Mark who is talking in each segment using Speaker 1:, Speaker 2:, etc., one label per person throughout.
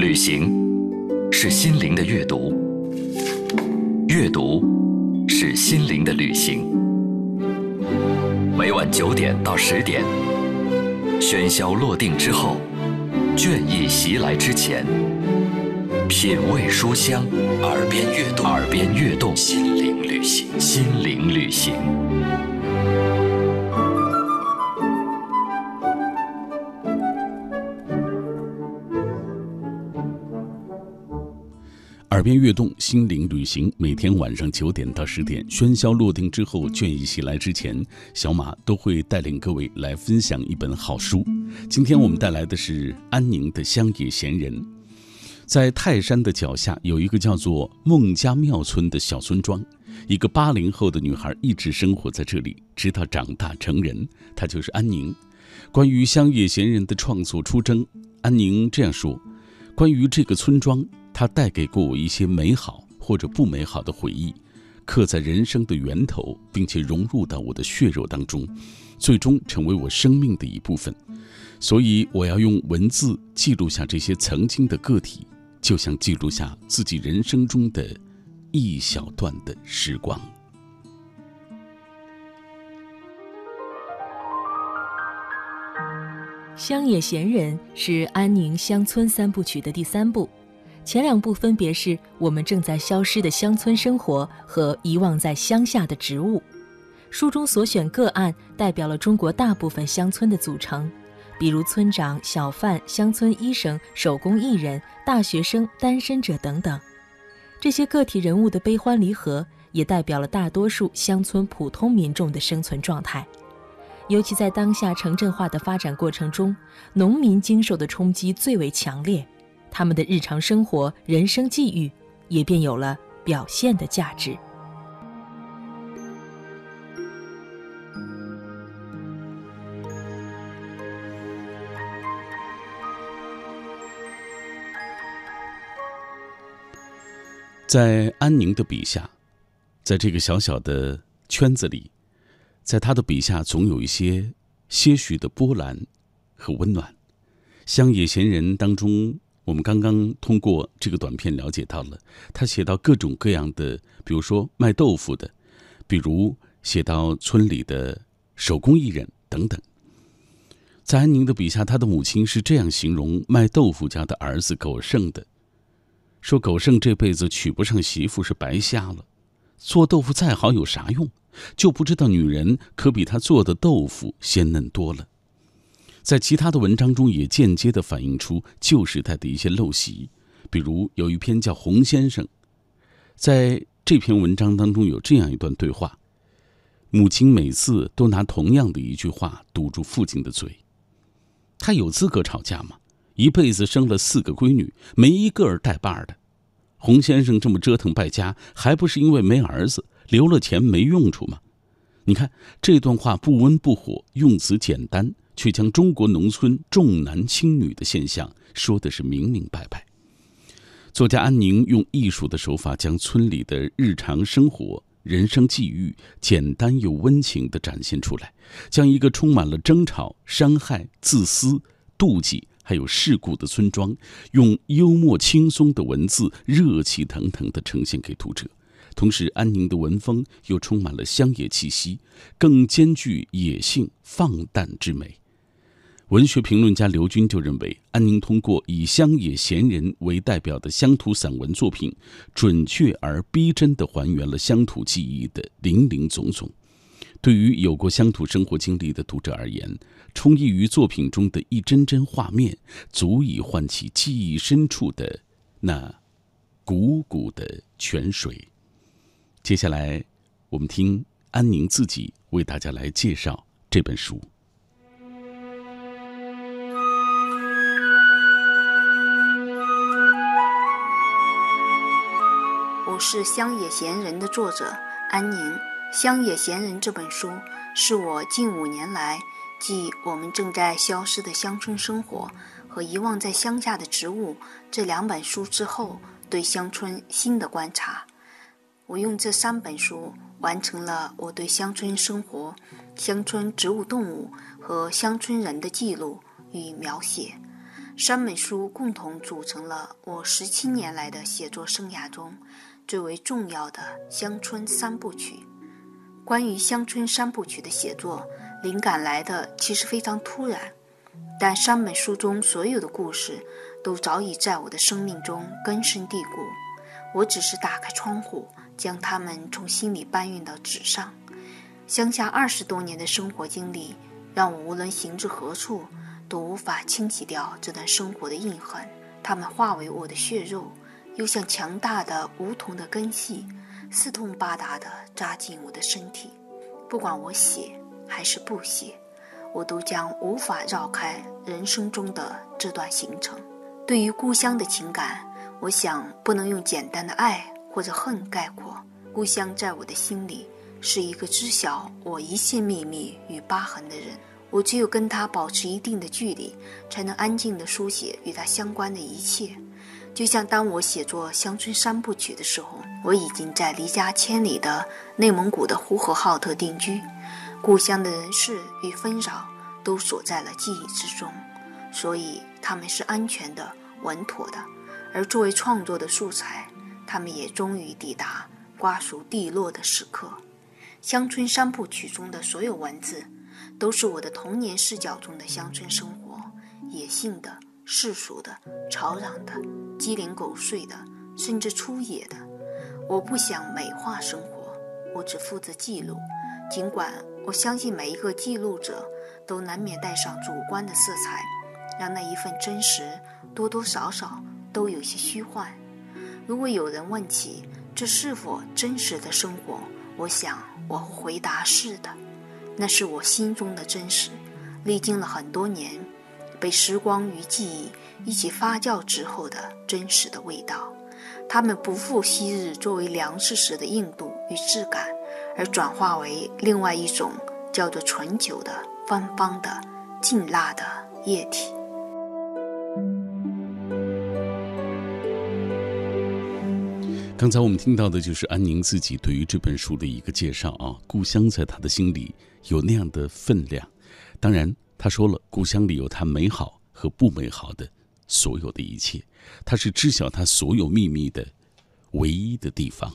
Speaker 1: 旅行是心灵的阅读，阅读是心灵的旅行。每晚九点到十点，喧嚣落定之后，倦意袭来之前，品味书香，耳边悦动，耳边悦动，心灵旅行，心灵旅行。
Speaker 2: 耳边悦动，心灵旅行。每天晚上九点到十点，喧嚣落定之后，倦意袭来之前，小马都会带领各位来分享一本好书。今天我们带来的是安宁的乡野闲人。在泰山的脚下，有一个叫做孟家庙村的小村庄，一个八零后的女孩一直生活在这里，直到长大成人。她就是安宁。关于乡野闲人的创作出征，安宁这样说：关于这个村庄。它带给过我一些美好或者不美好的回忆，刻在人生的源头，并且融入到我的血肉当中，最终成为我生命的一部分。所以，我要用文字记录下这些曾经的个体，就像记录下自己人生中的一小段的时光。
Speaker 3: 乡野闲人是安宁乡村三部曲的第三部。前两部分别是我们正在消失的乡村生活和遗忘在乡下的植物。书中所选个案代表了中国大部分乡村的组成，比如村长、小贩、乡村医生、手工艺人、大学生、单身者等等。这些个体人物的悲欢离合，也代表了大多数乡村普通民众的生存状态。尤其在当下城镇化的发展过程中，农民经受的冲击最为强烈。他们的日常生活、人生际遇，也便有了表现的价值。
Speaker 2: 在安宁的笔下，在这个小小的圈子里，在他的笔下，总有一些些许的波澜和温暖。乡野闲人当中。我们刚刚通过这个短片了解到了，他写到各种各样的，比如说卖豆腐的，比如写到村里的手工艺人等等。在安宁的笔下，他的母亲是这样形容卖豆腐家的儿子狗剩的：说狗剩这辈子娶不上媳妇是白瞎了，做豆腐再好有啥用？就不知道女人可比他做的豆腐鲜嫩多了。在其他的文章中，也间接地反映出旧时代的一些陋习，比如有一篇叫《洪先生》。在这篇文章当中，有这样一段对话：母亲每次都拿同样的一句话堵住父亲的嘴。他有资格吵架吗？一辈子生了四个闺女，没一个儿带把的。洪先生这么折腾败家，还不是因为没儿子，留了钱没用处吗？你看这段话不温不火，用词简单。却将中国农村重男轻女的现象说的是明明白白。作家安宁用艺术的手法，将村里的日常生活、人生际遇简单又温情地展现出来，将一个充满了争吵、伤害、自私、妒忌还有事故的村庄，用幽默轻松的文字，热气腾腾地呈现给读者。同时，安宁的文风又充满了乡野气息，更兼具野性放荡之美。文学评论家刘军就认为，安宁通过以乡野闲人为代表的乡土散文作品，准确而逼真地还原了乡土记忆的林林总总。对于有过乡土生活经历的读者而言，充溢于作品中的一帧帧画面，足以唤起记忆深处的那汩汩的泉水。接下来，我们听安宁自己为大家来介绍这本书。
Speaker 4: 是《乡野闲人》的作者安宁，《乡野闲人》这本书是我近五年来继《我们正在消失的乡村生活》和《遗忘在乡下的植物》这两本书之后对乡村新的观察。我用这三本书完成了我对乡村生活、乡村植物动物和乡村人的记录与描写。三本书共同组成了我十七年来的写作生涯中最为重要的乡村三部曲。关于乡村三部曲的写作，灵感来的其实非常突然，但三本书中所有的故事都早已在我的生命中根深蒂固。我只是打开窗户，将它们从心里搬运到纸上。乡下二十多年的生活经历，让我无论行至何处。都无法清洗掉这段生活的印痕，它们化为我的血肉，又像强大的梧桐的根系，四通八达地扎进我的身体。不管我写还是不写，我都将无法绕开人生中的这段行程。对于故乡的情感，我想不能用简单的爱或者恨概括。故乡在我的心里是一个知晓我一切秘密与疤痕的人。我只有跟他保持一定的距离，才能安静地书写与他相关的一切。就像当我写作《乡村三部曲》的时候，我已经在离家千里的内蒙古的呼和浩特定居，故乡的人事与纷扰都锁在了记忆之中，所以他们是安全的、稳妥的。而作为创作的素材，他们也终于抵达瓜熟蒂落的时刻。《乡村三部曲》中的所有文字。都是我的童年视角中的乡村生活，野性的、世俗的、吵嚷的、鸡零狗碎的，甚至粗野的。我不想美化生活，我只负责记录。尽管我相信每一个记录者都难免带上主观的色彩，让那一份真实多多少少都有些虚幻。如果有人问起这是否真实的生活，我想我会回答是的。那是我心中的真实，历经了很多年，被时光与记忆一起发酵之后的真实的味道。它们不复昔日作为粮食时的硬度与质感，而转化为另外一种叫做醇酒的芬芳的劲辣的液体。
Speaker 2: 刚才我们听到的就是安宁自己对于这本书的一个介绍啊，故乡在他的心里有那样的分量。当然，他说了，故乡里有他美好和不美好的所有的一切，他是知晓他所有秘密的唯一的地方。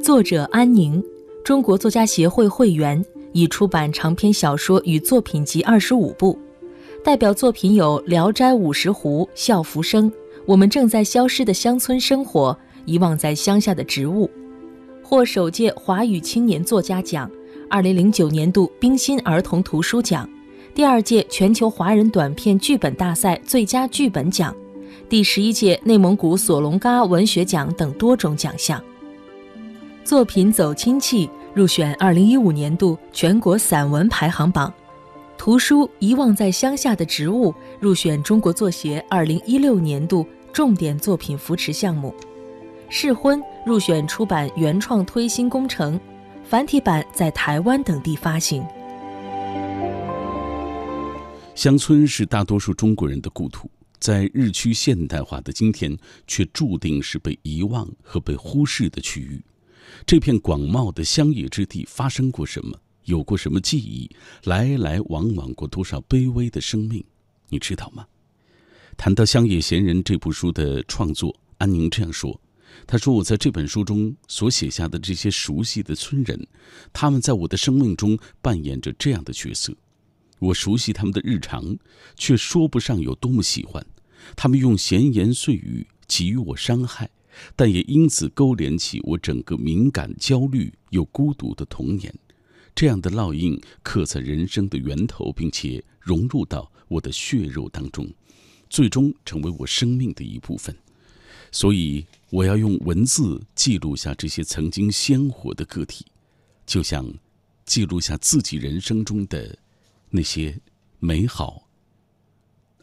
Speaker 3: 作者安宁，中国作家协会会员，已出版长篇小说与作品集二十五部，代表作品有《聊斋五十壶》《笑浮生》。我们正在消失的乡村生活，遗忘在乡下的植物，获首届华语青年作家奖，二零零九年度冰心儿童图书奖，第二届全球华人短片剧本大赛最佳剧本奖，第十一届内蒙古索隆嘎文学奖等多种奖项。作品《走亲戚》入选二零一五年度全国散文排行榜。图书《遗忘在乡下的植物》入选中国作协二零一六年度。重点作品扶持项目，《试婚》入选出版原创推新工程，繁体版在台湾等地发行。
Speaker 2: 乡村是大多数中国人的故土，在日趋现代化的今天，却注定是被遗忘和被忽视的区域。这片广袤的乡野之地发生过什么？有过什么记忆？来来往往过多少卑微的生命？你知道吗？谈到《乡野闲人》这部书的创作，安宁这样说：“他说，我在这本书中所写下的这些熟悉的村人，他们在我的生命中扮演着这样的角色。我熟悉他们的日常，却说不上有多么喜欢。他们用闲言碎语给予我伤害，但也因此勾连起我整个敏感、焦虑又孤独的童年。这样的烙印刻在人生的源头，并且融入到我的血肉当中。”最终成为我生命的一部分，所以我要用文字记录下这些曾经鲜活的个体，就像记录下自己人生中的那些美好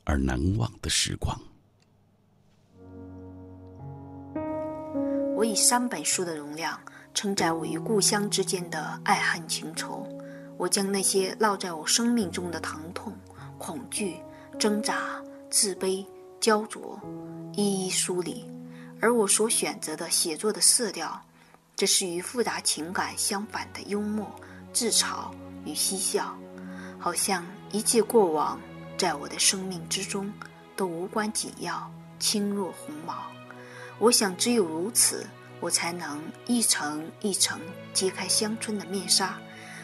Speaker 2: 而难忘的时光。
Speaker 4: 我以三本书的容量承载我与故乡之间的爱恨情仇，我将那些烙在我生命中的疼痛、恐惧、挣扎。自卑、焦灼，一一梳理。而我所选择的写作的色调，则是与复杂情感相反的幽默、自嘲与嬉笑。好像一切过往在我的生命之中都无关紧要，轻若鸿毛。我想，只有如此，我才能一层一层揭开乡村的面纱，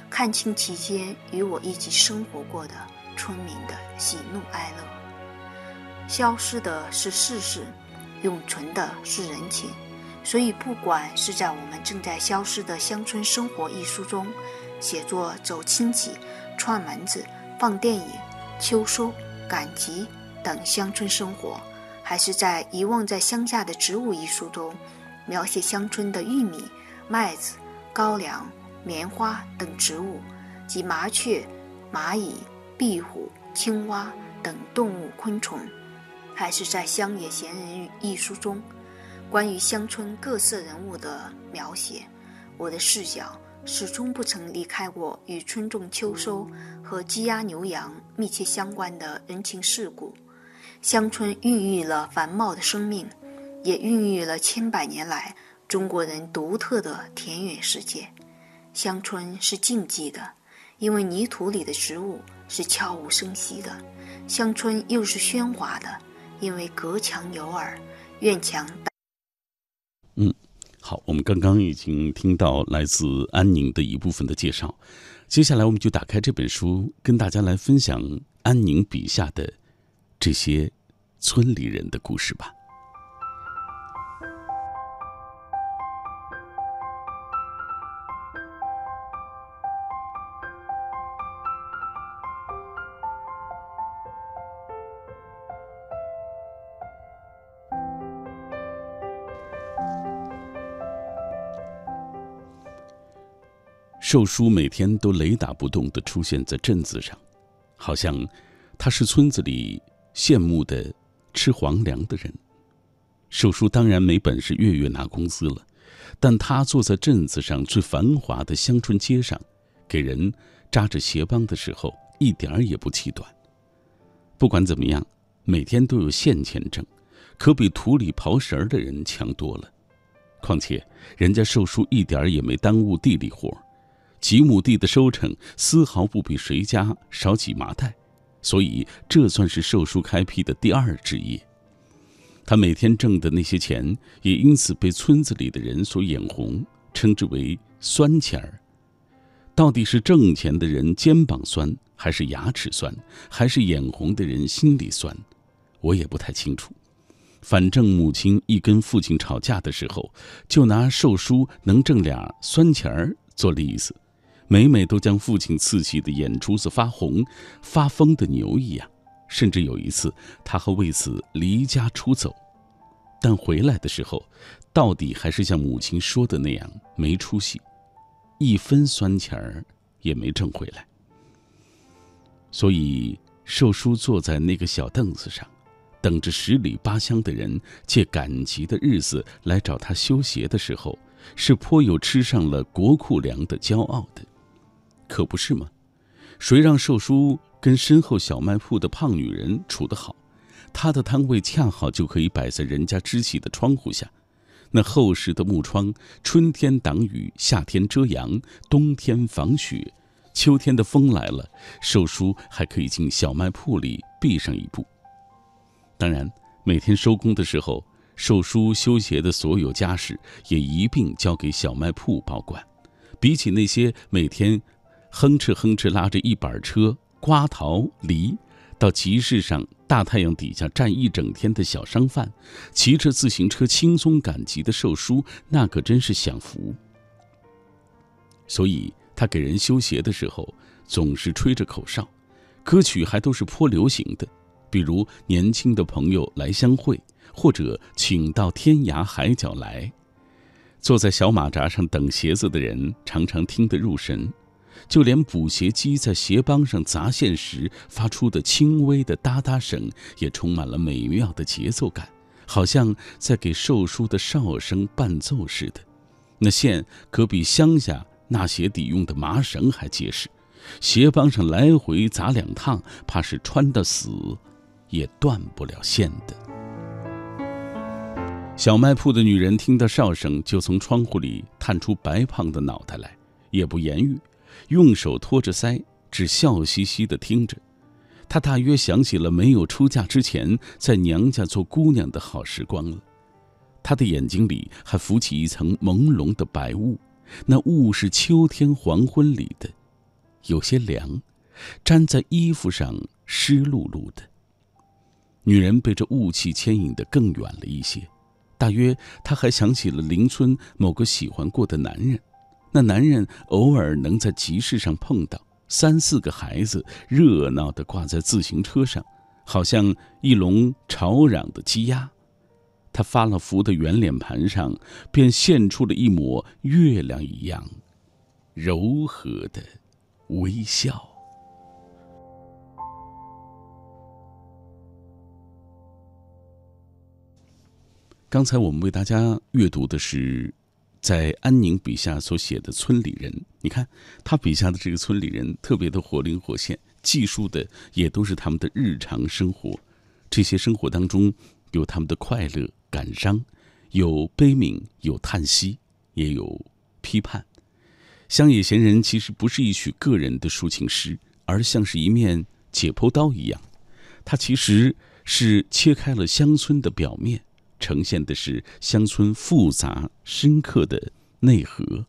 Speaker 4: 看清其间与我一起生活过的村民的喜怒哀乐。消失的是世事，永存的是人情。所以，不管是在我们正在消失的乡村生活一书中，写作走亲戚、串门子、放电影、秋收、赶集等乡村生活，还是在遗忘在乡下的植物一书中，描写乡村的玉米、麦子、高粱、棉花等植物，及麻雀、蚂蚁、壁虎、青蛙等动物昆虫，还是在乡野闲人一书中。关于乡村各色人物的描写，我的视角始终不曾离开过与春种秋收和鸡鸭牛羊密切相关的人情世故。乡村孕育了繁茂的生命，也孕育了千百年来中国人独特的田园世界。乡村是静寂的，因为泥土里的植物是悄无声息的；乡村又是喧哗的，因为隔墙有耳，院墙。
Speaker 2: 嗯，好，我们刚刚已经听到来自安宁的一部分的介绍，接下来我们就打开这本书，跟大家来分享安宁笔下的这些村里人的故事吧。寿叔每天都雷打不动地出现在镇子上，好像他是村子里羡慕的吃皇粮的人。寿叔当然没本事月月拿工资了，但他坐在镇子上最繁华的乡村街上，给人扎着鞋帮的时候，一点儿也不气短。不管怎么样，每天都有现钱挣，可比土里刨食儿的人强多了。况且人家寿叔一点儿也没耽误地里活儿。几亩地的收成丝毫不比谁家少几麻袋，所以这算是寿叔开辟的第二职业。他每天挣的那些钱，也因此被村子里的人所眼红，称之为“酸钱儿”。到底是挣钱的人肩膀酸，还是牙齿酸，还是眼红的人心里酸，我也不太清楚。反正母亲一跟父亲吵架的时候，就拿寿叔能挣俩酸钱儿做例子。每每都将父亲刺激的眼珠子发红，发疯的牛一样。甚至有一次，他还为此离家出走。但回来的时候，到底还是像母亲说的那样没出息，一分酸钱儿也没挣回来。所以，寿叔坐在那个小凳子上，等着十里八乡的人借赶集的日子来找他修鞋的时候，是颇有吃上了国库粮的骄傲的。可不是吗？谁让寿叔跟身后小卖铺的胖女人处得好？他的摊位恰好就可以摆在人家支起的窗户下，那厚实的木窗，春天挡雨，夏天遮阳，冬天防雪，秋天的风来了，寿叔还可以进小卖铺里避上一步。当然，每天收工的时候，寿叔修鞋的所有家事也一并交给小卖铺保管。比起那些每天。哼哧哼哧拉着一板车瓜桃梨，到集市上大太阳底下站一整天的小商贩，骑着自行车轻松赶集的售书，那可真是享福。所以他给人修鞋的时候，总是吹着口哨，歌曲还都是颇流行的，比如“年轻的朋友来相会”或者“请到天涯海角来”。坐在小马扎上等鞋子的人，常常听得入神。就连补鞋机在鞋帮上砸线时发出的轻微的哒哒声，也充满了美妙的节奏感，好像在给寿叔的哨声伴奏似的。那线可比乡下纳鞋底用的麻绳还结实，鞋帮上来回砸两趟，怕是穿的死，也断不了线的。小卖铺的女人听到哨声，就从窗户里探出白胖的脑袋来，也不言语。用手托着腮，只笑嘻嘻地听着。她大约想起了没有出嫁之前在娘家做姑娘的好时光了。她的眼睛里还浮起一层朦胧的白雾，那雾是秋天黄昏里的，有些凉，粘在衣服上湿漉漉的。女人被这雾气牵引得更远了一些，大约她还想起了邻村某个喜欢过的男人，那男人偶尔能在集市上碰到，三四个孩子热闹地挂在自行车上，好像一笼吵嚷的鸡鸭。他发了福的圆脸盘上，便现出了一抹月亮一样柔和的微笑。刚才我们为大家阅读的是，在安宁笔下所写的村里人。你看，他笔下的这个村里人特别的活灵活现，记述的也都是他们的日常生活。这些生活当中，有他们的快乐。感伤，有悲悯，有叹息，也有批判。乡野闲人其实不是一曲个人的抒情诗，而像是一面解剖刀一样，它其实是切开了乡村的表面，呈现的是乡村复杂深刻的内核。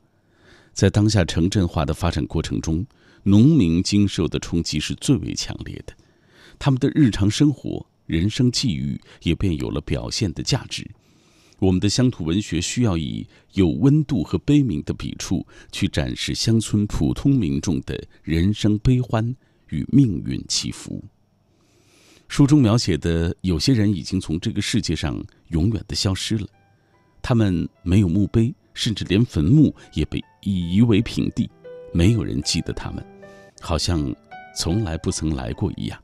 Speaker 2: 在当下城镇化的发展过程中，农民经受的冲击是最为强烈的，他们的日常生活。人生际遇也便有了表现的价值。我们的乡土文学需要以有温度和悲悯的笔触去展示乡村普通民众的人生悲欢与命运起伏。书中描写的有些人已经从这个世界上永远的消失了，他们没有墓碑，甚至连坟墓也被夷为平地，没有人记得他们，好像从来不曾来过一样。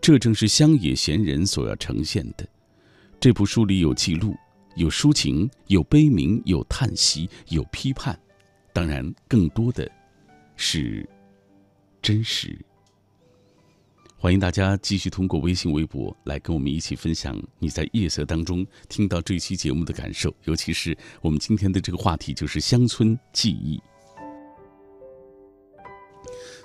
Speaker 2: 这正是乡野闲人所要呈现的。这部书里有记录，有抒情，有悲鸣，有叹息，有批判，当然更多的是真实。欢迎大家继续通过微信、微博来跟我们一起分享你在夜色当中听到这期节目的感受，尤其是我们今天的这个话题就是乡村记忆。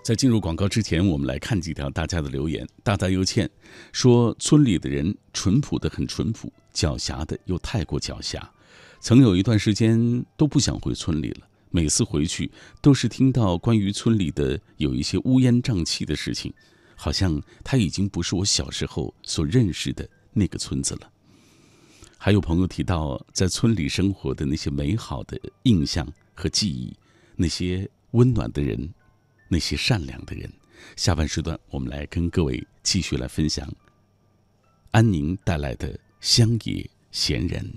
Speaker 2: 在进入广告之前，我们来看几条大家的留言。大大又欠说：“村里的人淳朴的很淳朴，狡黠的又太过狡黠。曾有一段时间都不想回村里了，每次回去都是听到关于村里的有一些乌烟瘴气的事情，好像它已经不是我小时候所认识的那个村子了。”还有朋友提到在村里生活的那些美好的印象和记忆，那些温暖的人。那些善良的人，下半时段我们来跟各位继续来分享安宁带来的乡野闲人。